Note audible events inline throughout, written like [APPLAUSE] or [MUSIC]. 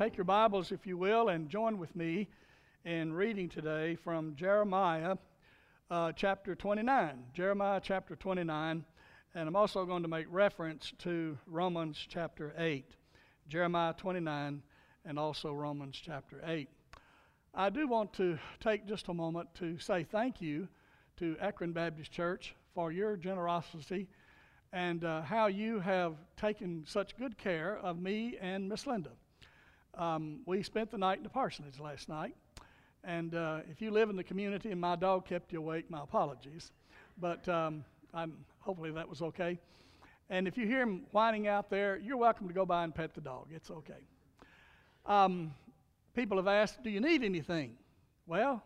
take your Bibles, if you will, and join with me in reading today from Jeremiah uh, chapter 29. Jeremiah chapter 29. And I'm also going to make reference to Romans chapter 8. Jeremiah 29 and also Romans chapter 8. I do want to take just a moment to say thank you to Ekron Baptist Church for your generosity and uh, how you have taken such good care of me and Miss Linda. Um, we spent the night in the parsonage last night, and uh, if you live in the community and my dog kept you awake, my apologies. But um, hopefully that was okay. And if you hear him whining out there, you're welcome to go by and pet the dog. It's okay. Um, people have asked, Do you need anything? Well,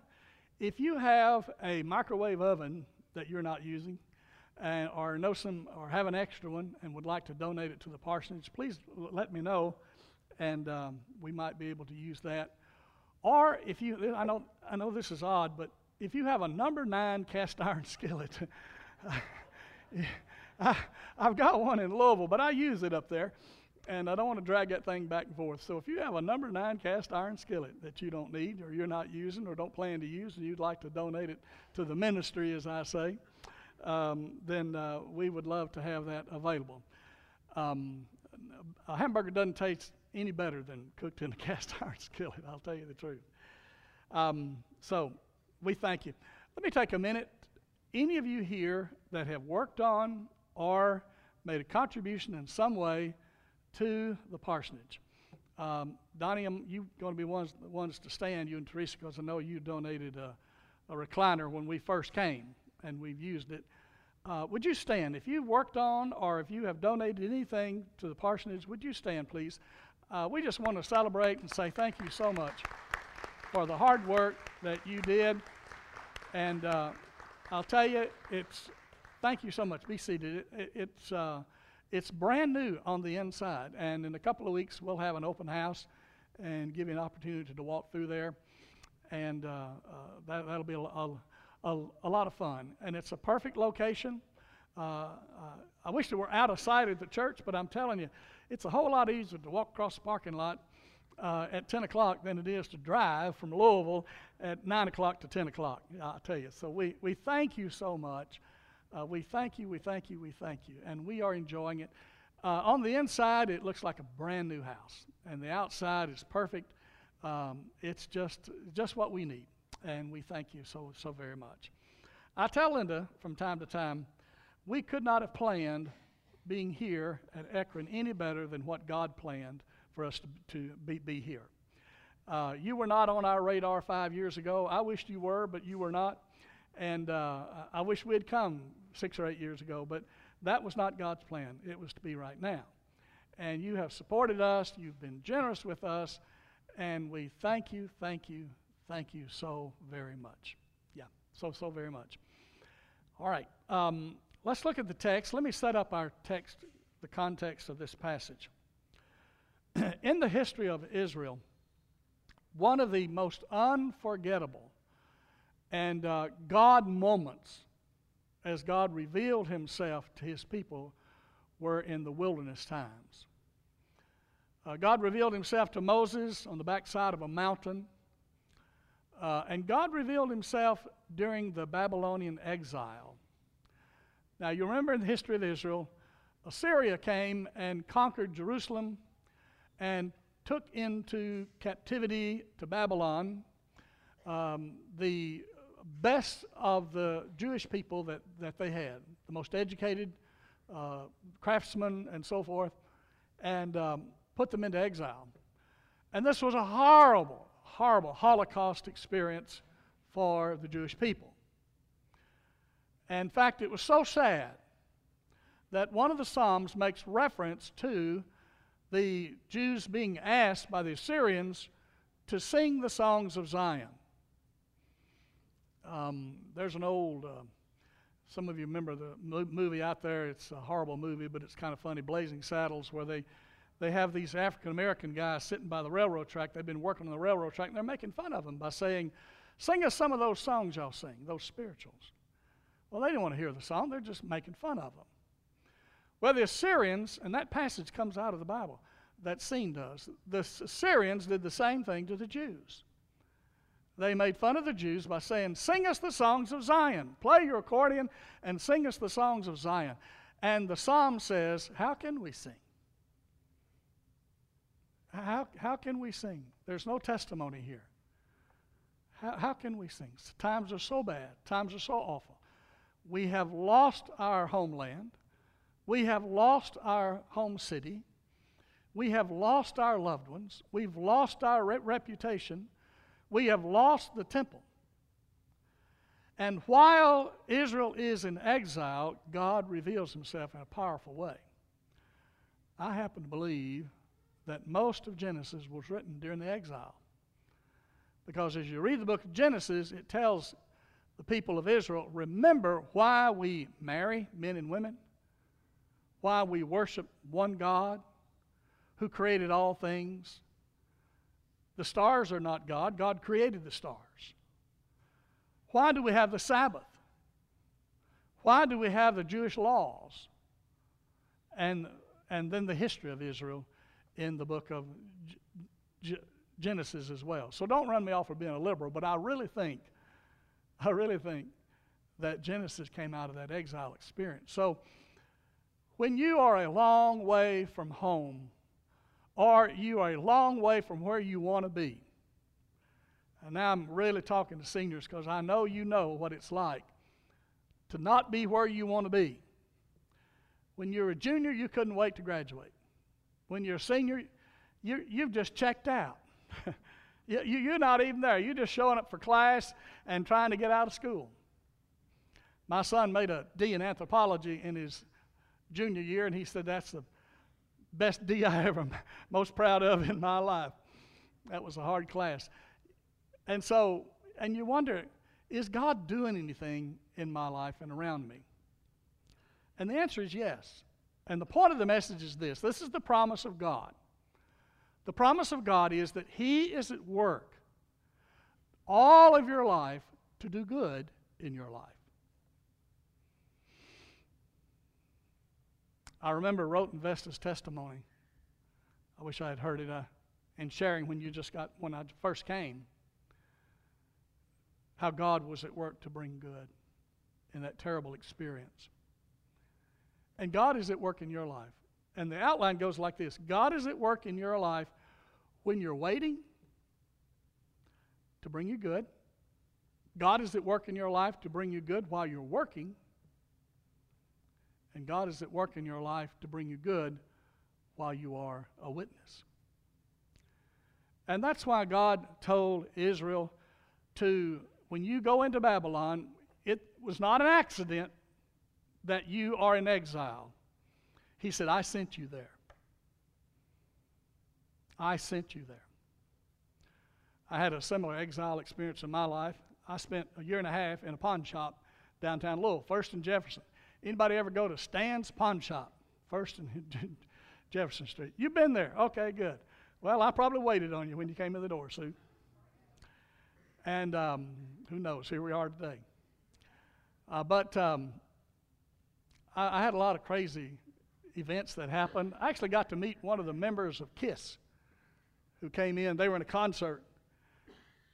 if you have a microwave oven that you're not using, and, or know some or have an extra one and would like to donate it to the parsonage, please let me know, and um, we might be able to use that. Or if you, I know, I know this is odd, but if you have a number nine cast iron [LAUGHS] skillet, I, have got one in Louisville, but I use it up there, and I don't want to drag that thing back and forth. So if you have a number nine cast iron skillet that you don't need, or you're not using, or don't plan to use, and you'd like to donate it to the ministry, as I say, um, then uh, we would love to have that available. Um, a hamburger doesn't taste any better than cooked in a [LAUGHS] cast iron skillet, I'll tell you the truth. Um, so we thank you. Let me take a minute. Any of you here that have worked on or made a contribution in some way to the parsonage. Um, Donnie, you're going to be ones, the ones to stand, you and Teresa, because I know you donated a, a recliner when we first came and we've used it. Uh, would you stand? If you've worked on or if you have donated anything to the parsonage, would you stand, please? Uh, we just want to celebrate and say thank you so much for the hard work that you did. And uh, I'll tell you, it's thank you so much. Be seated. It, it, it's uh, it's brand new on the inside, and in a couple of weeks we'll have an open house and give you an opportunity to walk through there, and uh, uh, that that'll be a, a a, a lot of fun. And it's a perfect location. Uh, uh, I wish they were out of sight of the church, but I'm telling you, it's a whole lot easier to walk across the parking lot uh, at 10 o'clock than it is to drive from Louisville at 9 o'clock to 10 o'clock. I'll tell you. So we, we thank you so much. Uh, we thank you, we thank you, we thank you. And we are enjoying it. Uh, on the inside, it looks like a brand new house, and the outside is perfect. Um, it's just, just what we need and we thank you so, so very much. I tell Linda from time to time, we could not have planned being here at Ekron any better than what God planned for us to, to be, be here. Uh, you were not on our radar five years ago. I wished you were, but you were not. And uh, I wish we had come six or eight years ago, but that was not God's plan. It was to be right now. And you have supported us, you've been generous with us, and we thank you, thank you, Thank you so very much. Yeah, so, so very much. All right, um, let's look at the text. Let me set up our text, the context of this passage. [CLEARS THROAT] In the history of Israel, one of the most unforgettable and uh, God moments as God revealed himself to his people were in the wilderness times. Uh, God revealed himself to Moses on the backside of a mountain. Uh, and God revealed himself during the Babylonian exile. Now, you remember in the history of Israel, Assyria came and conquered Jerusalem and took into captivity to Babylon um, the best of the Jewish people that, that they had, the most educated uh, craftsmen and so forth, and um, put them into exile. And this was a horrible, horrible Holocaust experience for the Jewish people. In fact, it was so sad that one of the Psalms makes reference to the Jews being asked by the Assyrians to sing the songs of Zion. Um, there's an old, uh, some of you remember the movie out there. It's a horrible movie, but it's kind of funny Blazing Saddles, where they they have these African American guys sitting by the railroad track. They've been working on the railroad track, and they're making fun of them by saying, Sing us some of those songs y'all sing, those spirituals. Well, they didn't want to hear the song, they're just making fun of them. Well, the Assyrians, and that passage comes out of the Bible, that scene does. The Assyrians did the same thing to the Jews. They made fun of the Jews by saying, Sing us the songs of Zion. Play your accordion and sing us the songs of Zion. And the psalm says, How can we sing? How, how can we sing? There's no testimony here. How, how can we sing? Times are so bad, times are so awful. We have lost our homeland, we have lost our home city, we have lost our loved ones, we've lost our re- reputation, we have lost the temple. And while Israel is in exile, God reveals himself in a powerful way. I happen to believe that most of Genesis was written during the exile. Because as you read the book of Genesis, it tells the people of Israel remember why we marry men and women, why we worship one God who created all things. The stars are not God, God created the stars. Why do we have the Sabbath? Why do we have the Jewish laws? And, and then the history of Israel in the book of G- Genesis as well. So don't run me off for being a liberal, but I really think, I really think that Genesis came out of that exile experience. So when you are a long way from home, or you are a long way from where you want to be, and now I'm really talking to seniors because I know you know what it's like to not be where you want to be. When you're a junior, you couldn't wait to graduate. When you're a senior, you, you've just checked out. [LAUGHS] you, you're not even there. You're just showing up for class and trying to get out of school. My son made a D in anthropology in his junior year, and he said that's the best D I ever, [LAUGHS] most proud of in my life. That was a hard class. And so, and you wonder, is God doing anything in my life and around me? And the answer is yes. And the point of the message is this this is the promise of God. The promise of God is that He is at work all of your life to do good in your life. I remember wrote in Vesta's testimony. I wish I had heard it uh, and sharing when you just got when I first came. How God was at work to bring good in that terrible experience. And God is at work in your life. And the outline goes like this God is at work in your life when you're waiting to bring you good. God is at work in your life to bring you good while you're working. And God is at work in your life to bring you good while you are a witness. And that's why God told Israel to, when you go into Babylon, it was not an accident that you are in exile. He said, I sent you there. I sent you there. I had a similar exile experience in my life. I spent a year and a half in a pawn shop downtown Louisville, First and Jefferson. Anybody ever go to Stan's Pawn Shop, First and [LAUGHS] Jefferson Street? You've been there. Okay, good. Well, I probably waited on you when you came in the door, Sue. And um, who knows? Here we are today. Uh, but um, I, I had a lot of crazy events that happened. I actually got to meet one of the members of KISS who came in. They were in a concert.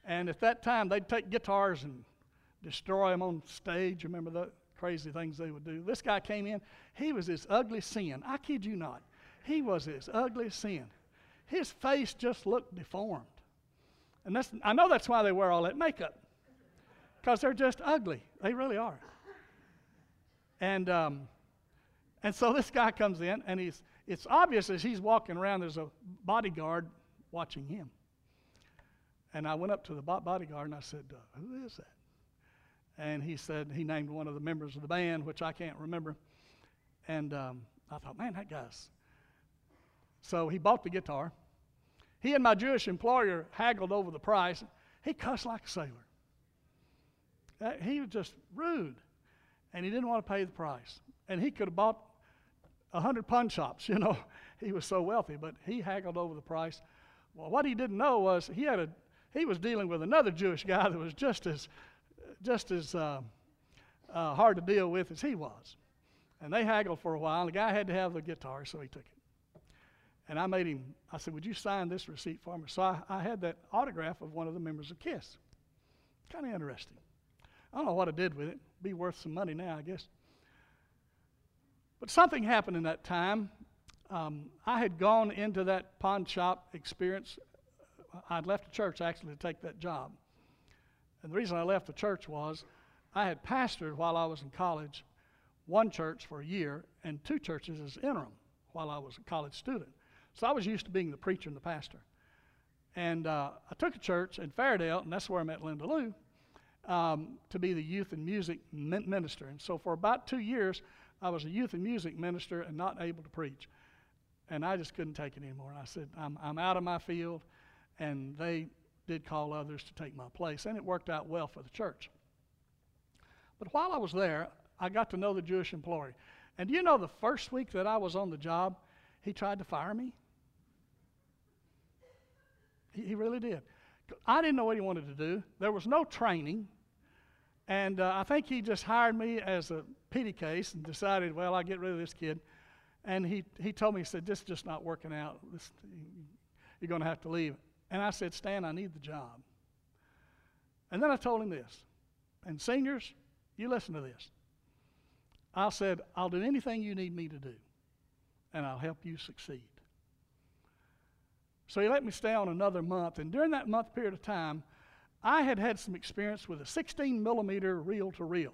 And at that time, they'd take guitars and destroy them on stage. Remember the crazy things they would do? This guy came in. He was this ugly sin. I kid you not. He was this ugly sin. His face just looked deformed. And that's, I know that's why they wear all that makeup, because they're just ugly. They really are. And, um, and so this guy comes in, and he's, it's obvious as he's walking around, there's a bodyguard watching him. And I went up to the bodyguard and I said, uh, Who is that? And he said, He named one of the members of the band, which I can't remember. And um, I thought, Man, that guy's. So he bought the guitar. He and my Jewish employer haggled over the price. He cussed like a sailor. Uh, he was just rude and he didn't want to pay the price. And he could have bought a hundred pawn shops, [LAUGHS] you know. He was so wealthy, but he haggled over the price. Well, what he didn't know was he had a he was dealing with another Jewish guy that was just as just as uh, uh, hard to deal with as he was. And they haggled for a while. The guy had to have the guitar, so he took it. And I made him, I said, Would you sign this receipt for me? So I, I had that autograph of one of the members of KISS. Kind of interesting. I don't know what I did with it. Be worth some money now, I guess. But something happened in that time. Um, I had gone into that pawn shop experience. I'd left the church actually to take that job. And the reason I left the church was I had pastored while I was in college one church for a year and two churches as interim while I was a college student. So I was used to being the preacher and the pastor. And uh, I took a church in Fairdale, and that's where I met Linda Lou, um, to be the youth and music minister. And so for about two years, I was a youth and music minister and not able to preach. And I just couldn't take it anymore. And I said, I'm, I'm out of my field. And they did call others to take my place. And it worked out well for the church. But while I was there, I got to know the Jewish employee. And do you know the first week that I was on the job, he tried to fire me? He, he really did. I didn't know what he wanted to do. There was no training. And uh, I think he just hired me as a pity case and decided, well, I'll get rid of this kid. And he, he told me, he said, this is just not working out. This, you're going to have to leave. And I said, Stan, I need the job. And then I told him this. And seniors, you listen to this. I said, I'll do anything you need me to do, and I'll help you succeed. So he let me stay on another month. And during that month period of time, I had had some experience with a 16 millimeter reel to reel.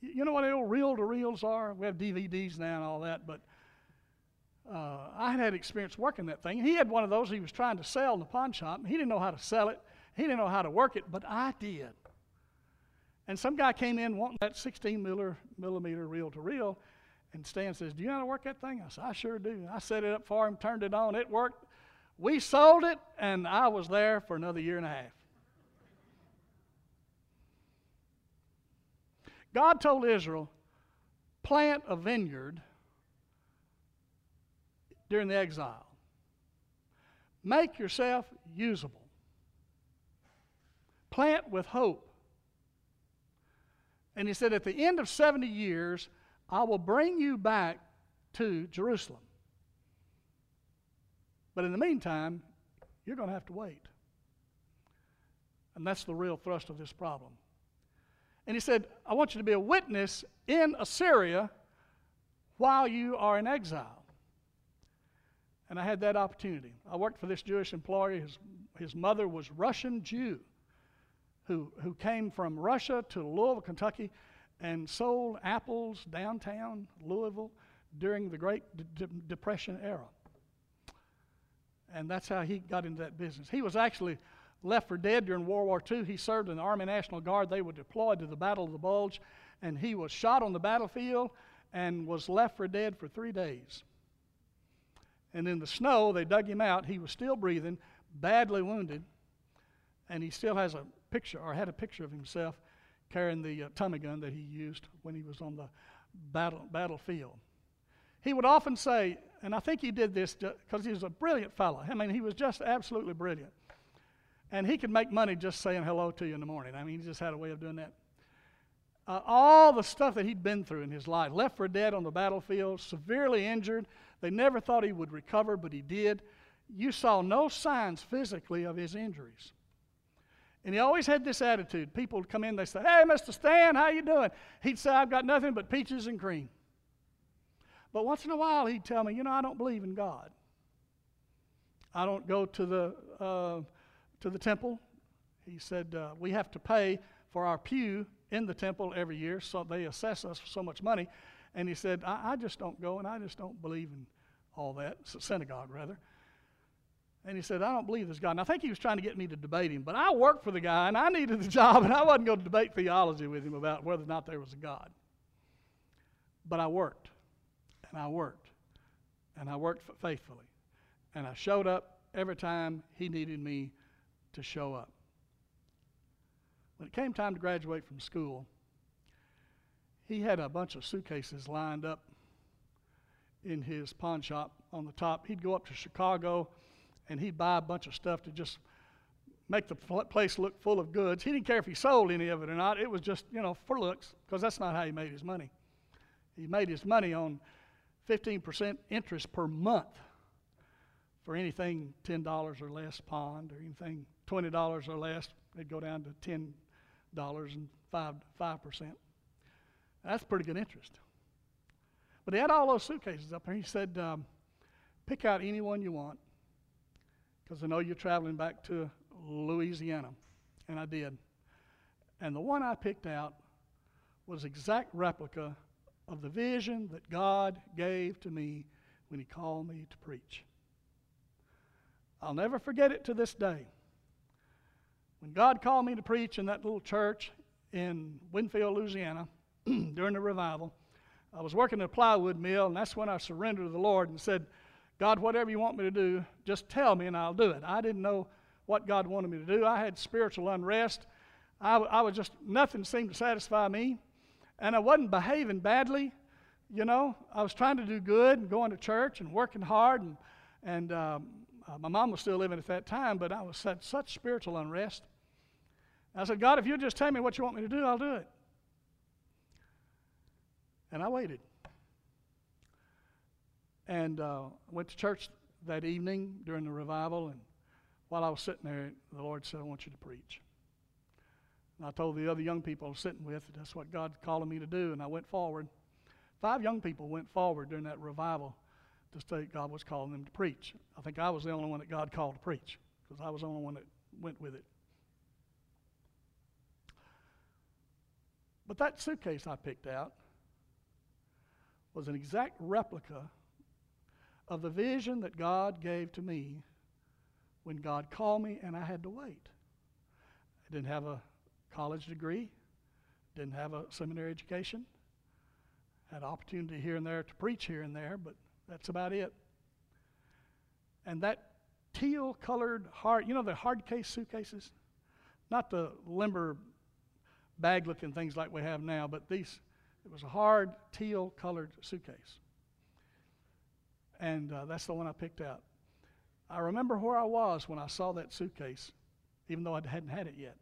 You know what old reel to reels are? We have DVDs now and all that, but uh, I had had experience working that thing. He had one of those he was trying to sell in the pawn shop. He didn't know how to sell it, he didn't know how to work it, but I did. And some guy came in wanting that 16 millimeter reel to reel, and Stan says, Do you know how to work that thing? I said, I sure do. I set it up for him, turned it on, it worked. We sold it, and I was there for another year and a half. God told Israel, plant a vineyard during the exile. Make yourself usable. Plant with hope. And he said, At the end of 70 years, I will bring you back to Jerusalem. But in the meantime, you're going to have to wait. And that's the real thrust of this problem. And he said, I want you to be a witness in Assyria while you are in exile. And I had that opportunity. I worked for this Jewish employee. His, his mother was Russian Jew who, who came from Russia to Louisville, Kentucky, and sold apples downtown Louisville during the Great Depression era. And that's how he got into that business. He was actually left for dead during World War II. He served in the Army National Guard. They were deployed to the Battle of the Bulge, and he was shot on the battlefield and was left for dead for three days. And in the snow, they dug him out. He was still breathing, badly wounded, and he still has a picture, or had a picture of himself carrying the uh, Tommy gun that he used when he was on the battle, battlefield. He would often say, and I think he did this because he was a brilliant fellow. I mean, he was just absolutely brilliant. And he could make money just saying hello to you in the morning. I mean, he just had a way of doing that. Uh, all the stuff that he'd been through in his life, left for dead on the battlefield, severely injured. They never thought he would recover, but he did. You saw no signs physically of his injuries. And he always had this attitude. People would come in, they say, Hey, Mr. Stan, how you doing? He'd say, I've got nothing but peaches and cream. But once in a while, he'd tell me, You know, I don't believe in God. I don't go to the, uh, to the temple. He said, uh, We have to pay for our pew in the temple every year, so they assess us for so much money. And he said, I, I just don't go, and I just don't believe in all that. It's a synagogue, rather. And he said, I don't believe this God. And I think he was trying to get me to debate him, but I worked for the guy and I needed the [LAUGHS] job and I wasn't going to debate theology with him about whether or not there was a God. But I worked and I worked and I worked faithfully. And I showed up every time he needed me to show up. When it came time to graduate from school, he had a bunch of suitcases lined up in his pawn shop on the top. He'd go up to Chicago and he'd buy a bunch of stuff to just make the place look full of goods. He didn't care if he sold any of it or not. It was just, you know, for looks, because that's not how he made his money. He made his money on 15% interest per month for anything $10 or less pond or anything $20 or less, it'd go down to $10 and 5, 5%. That's pretty good interest. But he had all those suitcases up there. He said, um, pick out any one you want because I know you're traveling back to Louisiana. And I did. And the one I picked out was exact replica of the vision that God gave to me when He called me to preach. I'll never forget it to this day. When God called me to preach in that little church in Winnfield, Louisiana, [CLEARS THROAT] during the revival, I was working at a plywood mill, and that's when I surrendered to the Lord and said, God, whatever you want me to do, just tell me and I'll do it. I didn't know what God wanted me to do. I had spiritual unrest. I, I was just, nothing seemed to satisfy me. And I wasn't behaving badly. You know, I was trying to do good and going to church and working hard. And, and um, uh, my mom was still living at that time, but I was had such spiritual unrest. I said, God, if you'll just tell me what you want me to do, I'll do it. And I waited. And uh, went to church that evening during the revival. And while I was sitting there, the Lord said, I want you to preach. And I told the other young people I was sitting with, that's what God's calling me to do. And I went forward. Five young people went forward during that revival to state God was calling them to preach. I think I was the only one that God called to preach because I was the only one that went with it. But that suitcase I picked out was an exact replica of the vision that God gave to me when God called me and I had to wait. I didn't have a college degree, didn't have a seminary education, had opportunity here and there to preach here and there, but that's about it. And that teal colored hard, you know the hard case suitcases? Not the limber bag looking things like we have now, but these, it was a hard teal colored suitcase. And uh, that's the one I picked out. I remember where I was when I saw that suitcase, even though I hadn't had it yet.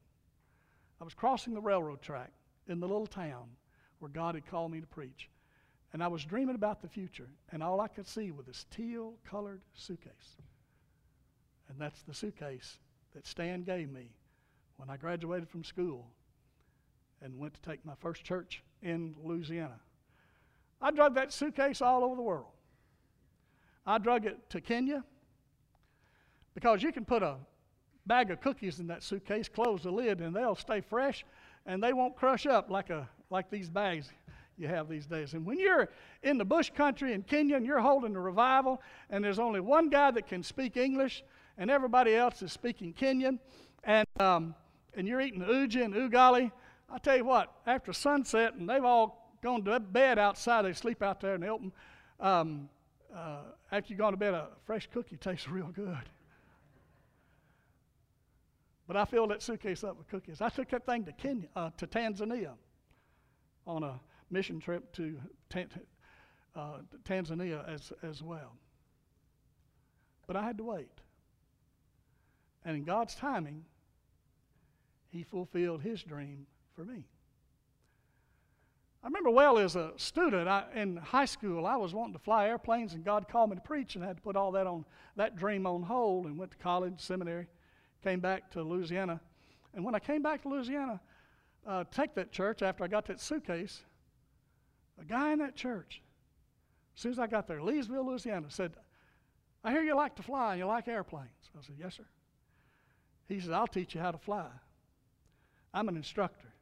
I was crossing the railroad track in the little town where God had called me to preach. And I was dreaming about the future, and all I could see was this teal colored suitcase. And that's the suitcase that Stan gave me when I graduated from school and went to take my first church in Louisiana. I drug that suitcase all over the world. I drug it to Kenya because you can put a bag of cookies in that suitcase, close the lid, and they'll stay fresh and they won't crush up like, a, like these bags you have these days. And when you're in the bush country in Kenya and you're holding a revival and there's only one guy that can speak English and everybody else is speaking Kenyan and, um, and you're eating uji and ugali, I tell you what, after sunset and they've all gone to bed outside, they sleep out there in open. Um, uh, after you've gone to bed, a fresh cookie tastes [LAUGHS] real good. But I filled that suitcase up with cookies. I took that thing to Kenya, uh, to Tanzania, on a mission trip to uh, Tanzania as as well. But I had to wait. And in God's timing, He fulfilled His dream for me. I remember well as a student I, in high school, I was wanting to fly airplanes, and God called me to preach, and I had to put all that on that dream on hold, and went to college, seminary, came back to Louisiana, and when I came back to Louisiana, uh, take that church after I got that suitcase, a guy in that church, as soon as I got there, Leesville, Louisiana, said, "I hear you like to fly and you like airplanes." I said, "Yes, sir." He said, "I'll teach you how to fly. I'm an instructor."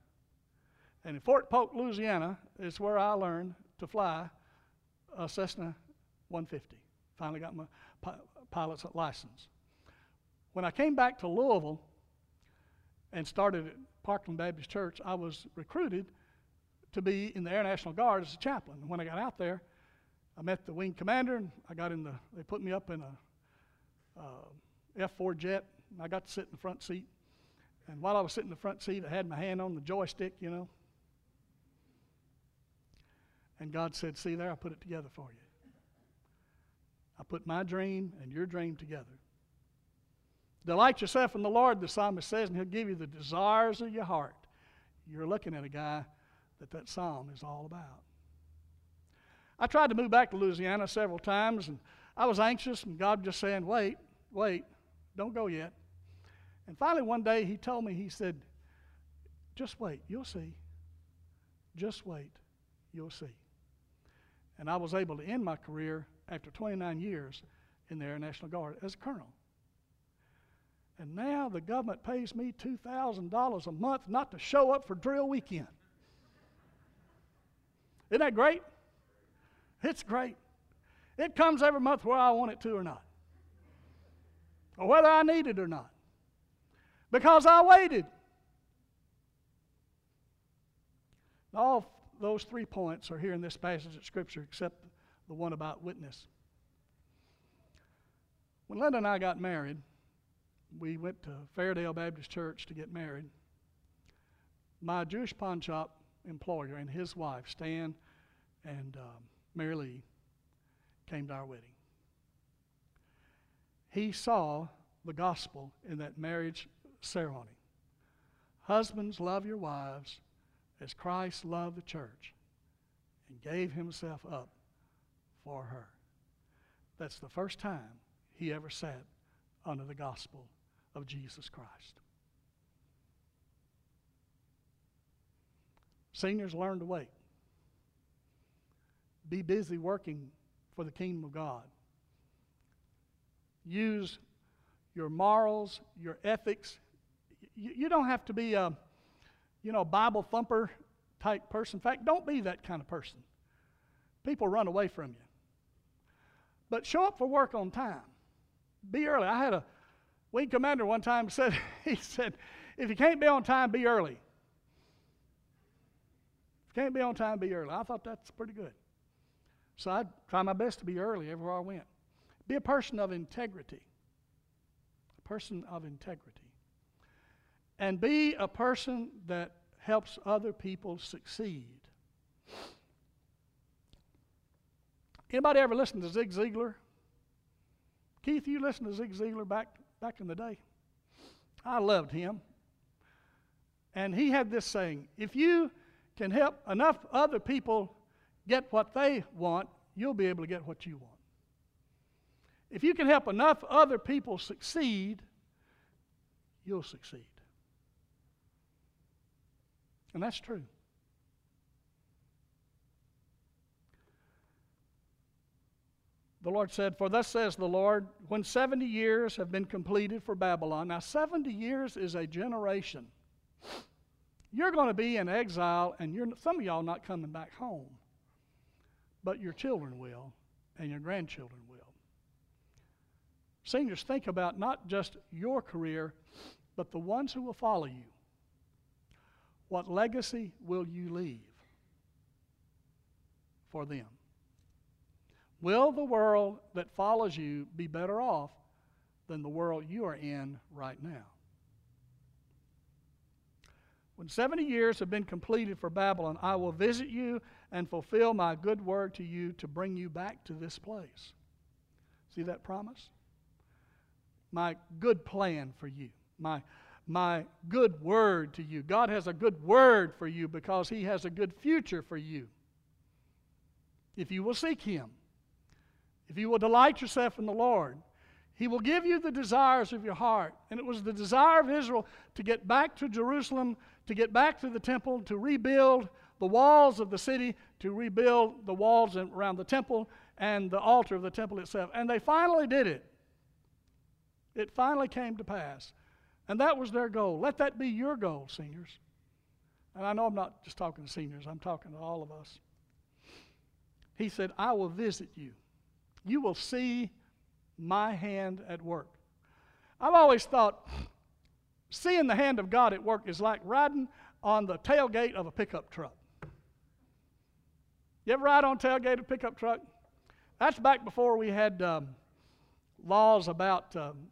And in Fort Polk, Louisiana, is where I learned to fly a Cessna 150. Finally got my pilot's license. When I came back to Louisville and started at Parkland Baptist Church, I was recruited to be in the Air National Guard as a chaplain. And When I got out there, I met the wing commander, and I got in the. They put me up in a uh, F4 jet. And I got to sit in the front seat. And while I was sitting in the front seat, I had my hand on the joystick, you know, and God said, See there, I put it together for you. I put my dream and your dream together. Delight yourself in the Lord, the psalmist says, and He'll give you the desires of your heart. You're looking at a guy that that psalm is all about. I tried to move back to Louisiana several times, and I was anxious, and God just saying, wait, wait, don't go yet. And finally, one day, He told me, He said, just wait, you'll see. Just wait, you'll see. And I was able to end my career after 29 years in the Air National Guard as a colonel. And now the government pays me $2,000 a month not to show up for drill weekend. Isn't that great? It's great. It comes every month whether I want it to or not, or whether I need it or not, because I waited. All those three points are here in this passage of Scripture, except the one about witness. When Linda and I got married, we went to Fairdale Baptist Church to get married. My Jewish pawn shop employer and his wife, Stan and um, Mary Lee, came to our wedding. He saw the gospel in that marriage ceremony. Husbands, love your wives as Christ loved the church and gave himself up for her. That's the first time he ever sat under the gospel of Jesus Christ. Seniors, learn to wait. Be busy working for the kingdom of God. Use your morals, your ethics. You, you don't have to be a, you know, Bible thumper type person. In fact, don't be that kind of person. People run away from you. But show up for work on time. Be early. I had a wing commander one time said, [LAUGHS] he said, if you can't be on time, be early. If you can't be on time, be early. I thought that's pretty good. So I'd try my best to be early everywhere I went. Be a person of integrity. A person of integrity. And be a person that helps other people succeed. Anybody ever listen to Zig Ziglar? Keith, you listened to Zig Ziglar back, back in the day? I loved him. And he had this saying if you can help enough other people get what they want, you'll be able to get what you want. If you can help enough other people succeed, you'll succeed. And that's true. The Lord said, For thus says the Lord, when 70 years have been completed for Babylon. Now, 70 years is a generation. You're going to be in exile, and you're, some of y'all not coming back home. But your children will, and your grandchildren will. Seniors, think about not just your career, but the ones who will follow you. What legacy will you leave for them? Will the world that follows you be better off than the world you are in right now? When 70 years have been completed for Babylon, I will visit you and fulfill my good word to you to bring you back to this place. See that promise? My good plan for you. My my good word to you. God has a good word for you because He has a good future for you. If you will seek Him, if you will delight yourself in the Lord, He will give you the desires of your heart. And it was the desire of Israel to get back to Jerusalem, to get back to the temple, to rebuild the walls of the city, to rebuild the walls around the temple and the altar of the temple itself. And they finally did it. It finally came to pass. And that was their goal. Let that be your goal, seniors. And I know I'm not just talking to seniors, I'm talking to all of us. He said, I will visit you. You will see my hand at work. I've always thought seeing the hand of God at work is like riding on the tailgate of a pickup truck. You ever ride on tailgate of a pickup truck? That's back before we had um, laws about um,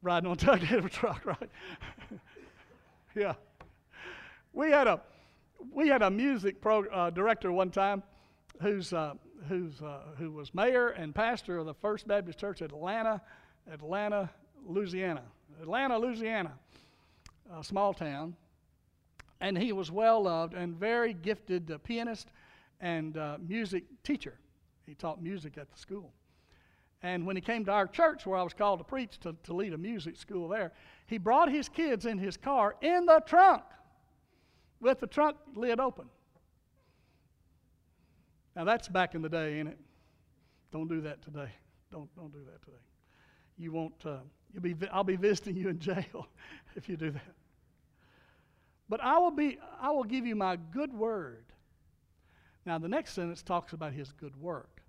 riding on [LAUGHS] tailgate of a truck, right? [LAUGHS] yeah. We had a we had a music pro, uh, director one time who's uh, who's uh, who was mayor and pastor of the First Baptist Church at Atlanta, Atlanta, Louisiana, Atlanta, Louisiana, a small town, and he was well loved and very gifted pianist and uh, music teacher. He taught music at the school. And when he came to our church, where I was called to preach to, to lead a music school there, he brought his kids in his car in the trunk with the trunk lid open. Now that's back in the day, ain't it? Don't do that today. Don't don't do that today. You won't. Uh, you'll be. I'll be visiting you in jail [LAUGHS] if you do that. But I will be. I will give you my good word. Now the next sentence talks about his good work.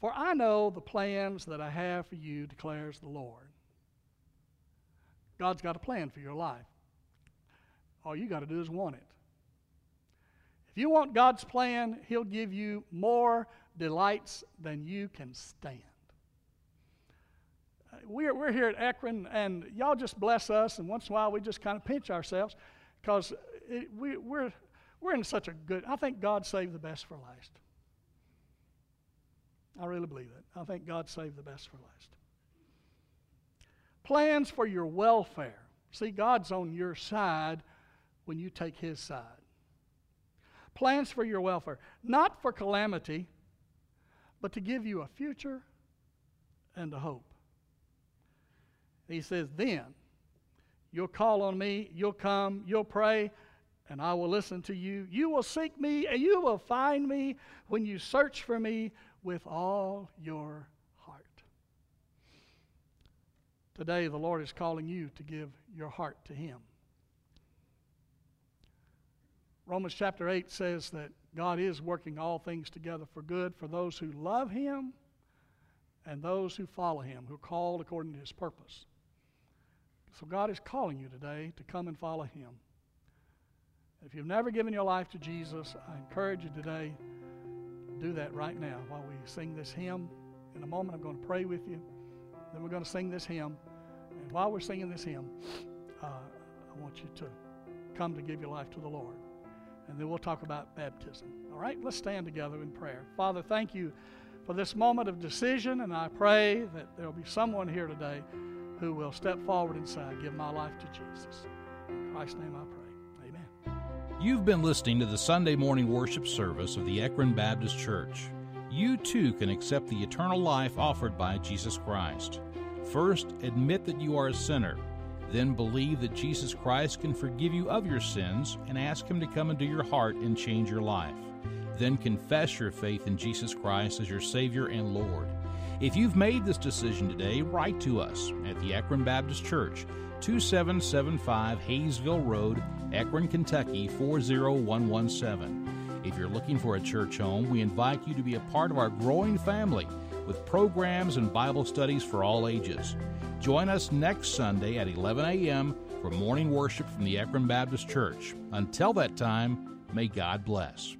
For I know the plans that I have for you, declares the Lord. God's got a plan for your life. All you got to do is want it. If you want God's plan, He'll give you more delights than you can stand. Uh, we're, we're here at Ekron, and y'all just bless us, and once in a while we just kind of pinch ourselves because we, we're, we're in such a good, I think God saved the best for last. I really believe it. I think God saved the best for last. Plans for your welfare. See, God's on your side when you take His side plans for your welfare, not for calamity, but to give you a future and a hope. He says, Then you'll call on me, you'll come, you'll pray, and I will listen to you. You will seek me, and you will find me when you search for me with all your heart. Today, the Lord is calling you to give your heart to Him. Romans chapter 8 says that God is working all things together for good for those who love Him and those who follow Him, who are called according to His purpose. So God is calling you today to come and follow Him. If you've never given your life to Jesus, I encourage you today do that right now while we sing this hymn. In a moment, I'm going to pray with you. Then we're going to sing this hymn. And while we're singing this hymn, uh, I want you to come to give your life to the Lord and then we'll talk about baptism. All right, let's stand together in prayer. Father, thank you for this moment of decision, and I pray that there will be someone here today who will step forward and say, I give my life to Jesus. In Christ's name I pray. Amen. You've been listening to the Sunday morning worship service of the Ekron Baptist Church. You too can accept the eternal life offered by Jesus Christ. First, admit that you are a sinner then believe that Jesus Christ can forgive you of your sins and ask Him to come into your heart and change your life. Then confess your faith in Jesus Christ as your Savior and Lord. If you've made this decision today, write to us at the Ekron Baptist Church, 2775 Hayesville Road, Ekron, Kentucky 40117. If you're looking for a church home, we invite you to be a part of our growing family with programs and Bible studies for all ages. Join us next Sunday at 11 a.m. for morning worship from the Ekron Baptist Church. Until that time, may God bless.